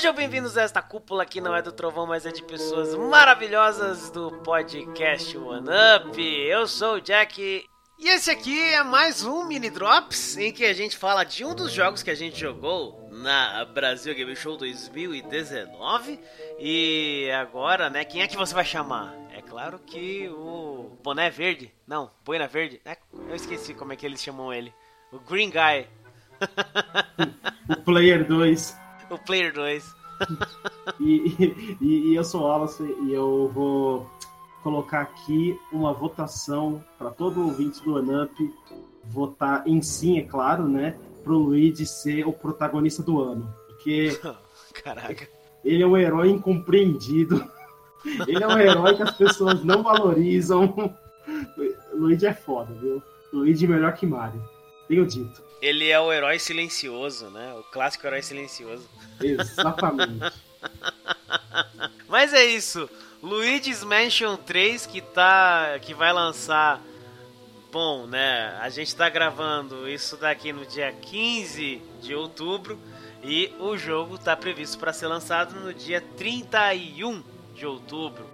Sejam bem-vindos a esta cúpula que não é do trovão, mas é de pessoas maravilhosas do podcast One Up. Eu sou o Jack e esse aqui é mais um Mini Drops em que a gente fala de um dos jogos que a gente jogou na Brasil Game Show 2019. E agora, né, quem é que você vai chamar? É claro que o Boné Verde, não, Boina Verde, é, eu esqueci como é que eles chamam ele. O Green Guy. o Player 2. O Player 2. e, e, e, eu sou o Wallace e eu vou colocar aqui uma votação para todo ouvinte do Anamp votar em sim, é claro, né? Pro Luigi ser o protagonista do ano. Porque. Caraca. Ele é um herói incompreendido. Ele é um herói que as pessoas não valorizam. Luigi é foda, viu? Luigi é melhor que Mario. Tenho dito. Ele é o herói silencioso, né? O clássico herói silencioso. Exatamente. Mas é isso. Luigi's Mansion 3 que tá que vai lançar Bom, né? A gente tá gravando isso daqui no dia 15 de outubro e o jogo tá previsto para ser lançado no dia 31 de outubro.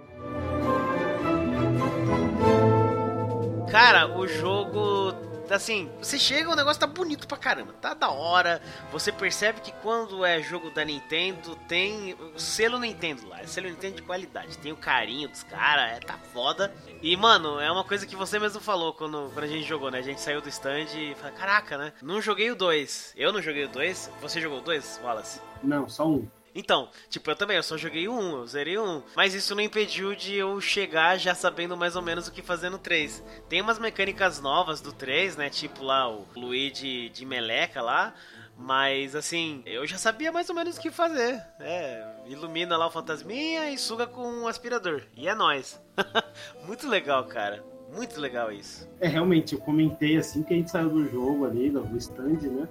Cara, o jogo assim, você chega, o negócio tá bonito pra caramba, tá da hora. Você percebe que quando é jogo da Nintendo, tem o selo Nintendo lá, é selo Nintendo de qualidade, tem o carinho dos caras, é, tá foda. E, mano, é uma coisa que você mesmo falou quando, quando a gente jogou, né? A gente saiu do stand e falou, caraca, né? Não joguei o 2. Eu não joguei o 2. Você jogou o 2, Wallace? Não, só um. Então, tipo, eu também, eu só joguei um, eu zerei um. Mas isso não impediu de eu chegar já sabendo mais ou menos o que fazer no 3. Tem umas mecânicas novas do 3, né? Tipo lá o Luigi de meleca lá. Mas assim, eu já sabia mais ou menos o que fazer. É, ilumina lá o fantasminha e suga com um aspirador. E é nóis. Muito legal, cara. Muito legal isso. É, realmente, eu comentei assim que a gente saiu do jogo ali, do stand, né?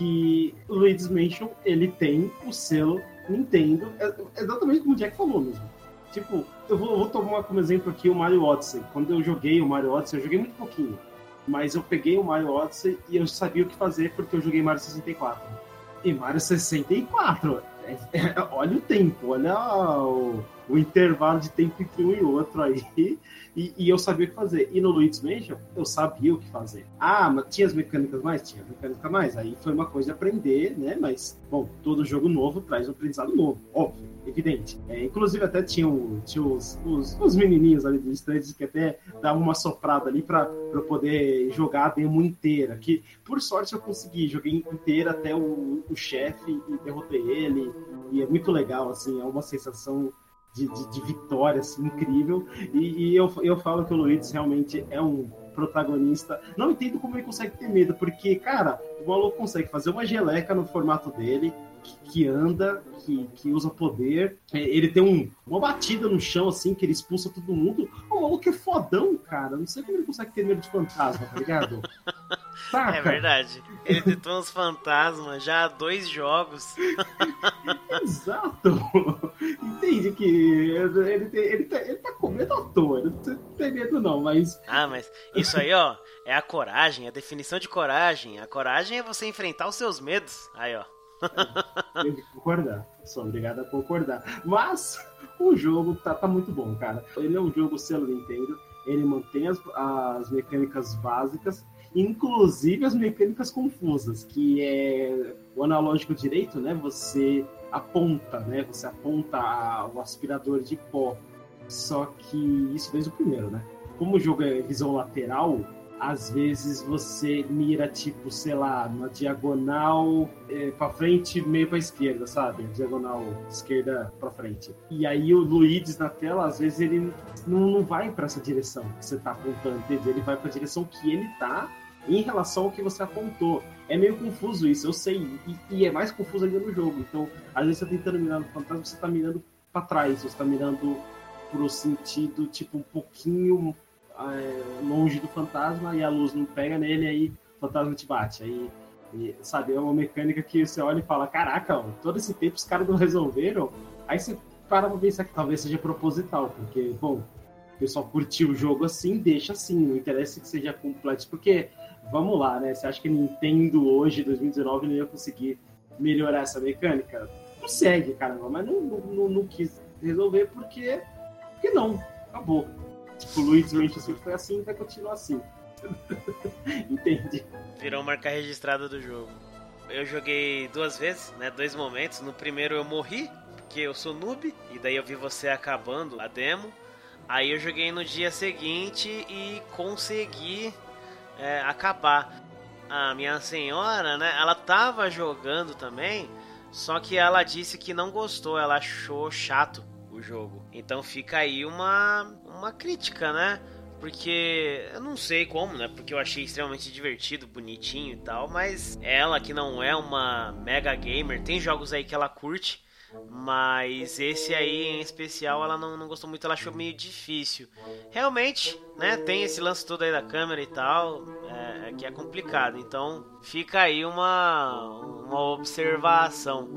Que o Luigi's Mansion, ele tem o selo Nintendo, é, exatamente como o Jack falou mesmo. Tipo, eu vou, vou, tomar como exemplo aqui o Mario Odyssey. Quando eu joguei o Mario Odyssey, eu joguei muito pouquinho. Mas eu peguei o Mario Odyssey e eu sabia o que fazer porque eu joguei Mario 64. E Mario 64, é, é, olha o tempo, olha o, o, intervalo de tempo entre um e outro aí. E, e, eu sabia o que fazer. E no Luigi's Mansion, eu sabia o que fazer. Ah, mas tinha as mecânicas mais? Tinha as mecânicas mais. Aí foi uma coisa de aprender, né? Mas, bom, todo jogo novo traz um aprendizado novo, óbvio, evidente. É, inclusive, até tinha, tinha os, os, os, menininhos ali do estande que até davam uma soprada ali pra eu poder jogar a demo inteira. Que, por sorte, eu consegui. Joguei inteira até o, o chefe e derrotei ele. E é muito legal, assim, é uma sensação de, de, de vitória assim, incrível. E, e, eu, eu falo que o Luiz realmente é um protagonista. Não entendo como ele consegue ter medo, porque, cara, o maluco consegue fazer uma geleca no formato dele, que, anda, que, que usa poder. É, ele tem um, uma batida no chão, assim, que ele expulsa todo mundo. O maluco é fodão, cara. Não sei como ele consegue ter medo de fantasma, tá ligado? Saca? É verdade. Ele tentou uns fantasmas já há dois jogos. Exato. Entende que ele, ele, ele, tá, ele tá com medo à toa. Ele não tem medo, não, mas. Ah, mas isso aí, ó, é a coragem, a definição de coragem. A coragem é você enfrentar os seus medos. Aí, ó. Tenho que concordar. Sou obrigado a concordar. Mas o jogo tá, tá muito bom, cara. Ele é um jogo selo Nintendo. Ele mantém as, as mecânicas básicas, inclusive as mecânicas confusas, que é o analógico direito, né? Você aponta, né? Você aponta o aspirador de pó. Só que isso desde o primeiro, né? Como o jogo é visão lateral, às vezes você mira, tipo, sei lá, na diagonal é, para frente, meio para esquerda, sabe? Diagonal esquerda para frente. E aí o Luiz na tela, às vezes ele não, não vai para essa direção que você tá apontando, entendeu? Ele vai para a direção que ele tá em relação ao que você apontou. É meio confuso isso, eu sei. E, e é mais confuso ainda no jogo. Então, às vezes você tá tentando mirar no fantasma, você tá mirando para trás, você tá mirando pro sentido, tipo, um pouquinho é, longe do fantasma e a luz não pega nele, aí o fantasma te bate. Aí, e, sabe, é uma mecânica que você olha e fala: caraca, ó, todo esse tempo os caras não resolveram. Aí você para pra pensar que talvez seja proposital, porque, bom, o pessoal curtiu o jogo assim, deixa assim, não interessa que seja complexo, porque, vamos lá, né? Você acha que Nintendo hoje, 2019, não ia conseguir melhorar essa mecânica? consegue, caramba, mas não, não, não quis resolver porque, porque não, acabou. Tipo, Luiz Manchester foi assim vai continuar assim. Entende? Virou marca registrada do jogo. Eu joguei duas vezes, né? Dois momentos. No primeiro eu morri, porque eu sou noob, e daí eu vi você acabando a demo. Aí eu joguei no dia seguinte e consegui é, acabar. A minha senhora, né? Ela tava jogando também, só que ela disse que não gostou, ela achou chato o jogo. Então fica aí uma, uma crítica, né? Porque eu não sei como, né? Porque eu achei extremamente divertido, bonitinho e tal. Mas ela, que não é uma mega gamer, tem jogos aí que ela curte. Mas esse aí em especial ela não, não gostou muito, ela achou meio difícil. Realmente, né? Tem esse lance todo aí da câmera e tal, é, é que é complicado. Então fica aí uma, uma observação.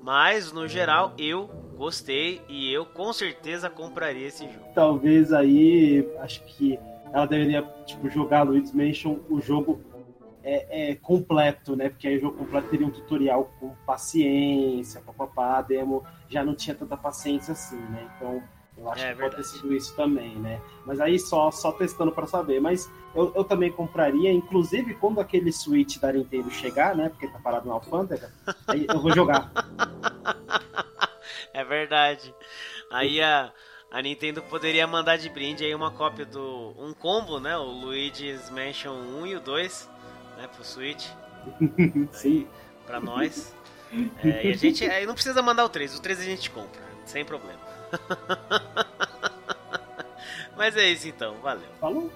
Mas no geral eu gostei e eu com certeza compraria esse jogo. Talvez aí, acho que ela deveria tipo, jogar Luigi's Mansion o jogo é, é, completo, né? Porque aí o jogo completo teria um tutorial com paciência, papapá, a demo já não tinha tanta paciência assim, né? Então eu acho é, que verdade. pode ter sido isso também, né? Mas aí só, só testando para saber. Mas eu, eu também compraria, inclusive quando aquele Switch da Nintendo chegar, né? Porque tá parado na alfândega, aí eu vou jogar. É verdade. Aí a, a Nintendo poderia mandar de brinde aí uma cópia do. um combo, né? O Luigi's Mansion 1 e o 2, né? Pro Switch. Sim. pra nós. É, e a gente. Aí não precisa mandar o 3, o 3 a gente compra, sem problema. Mas é isso então, valeu. Falou.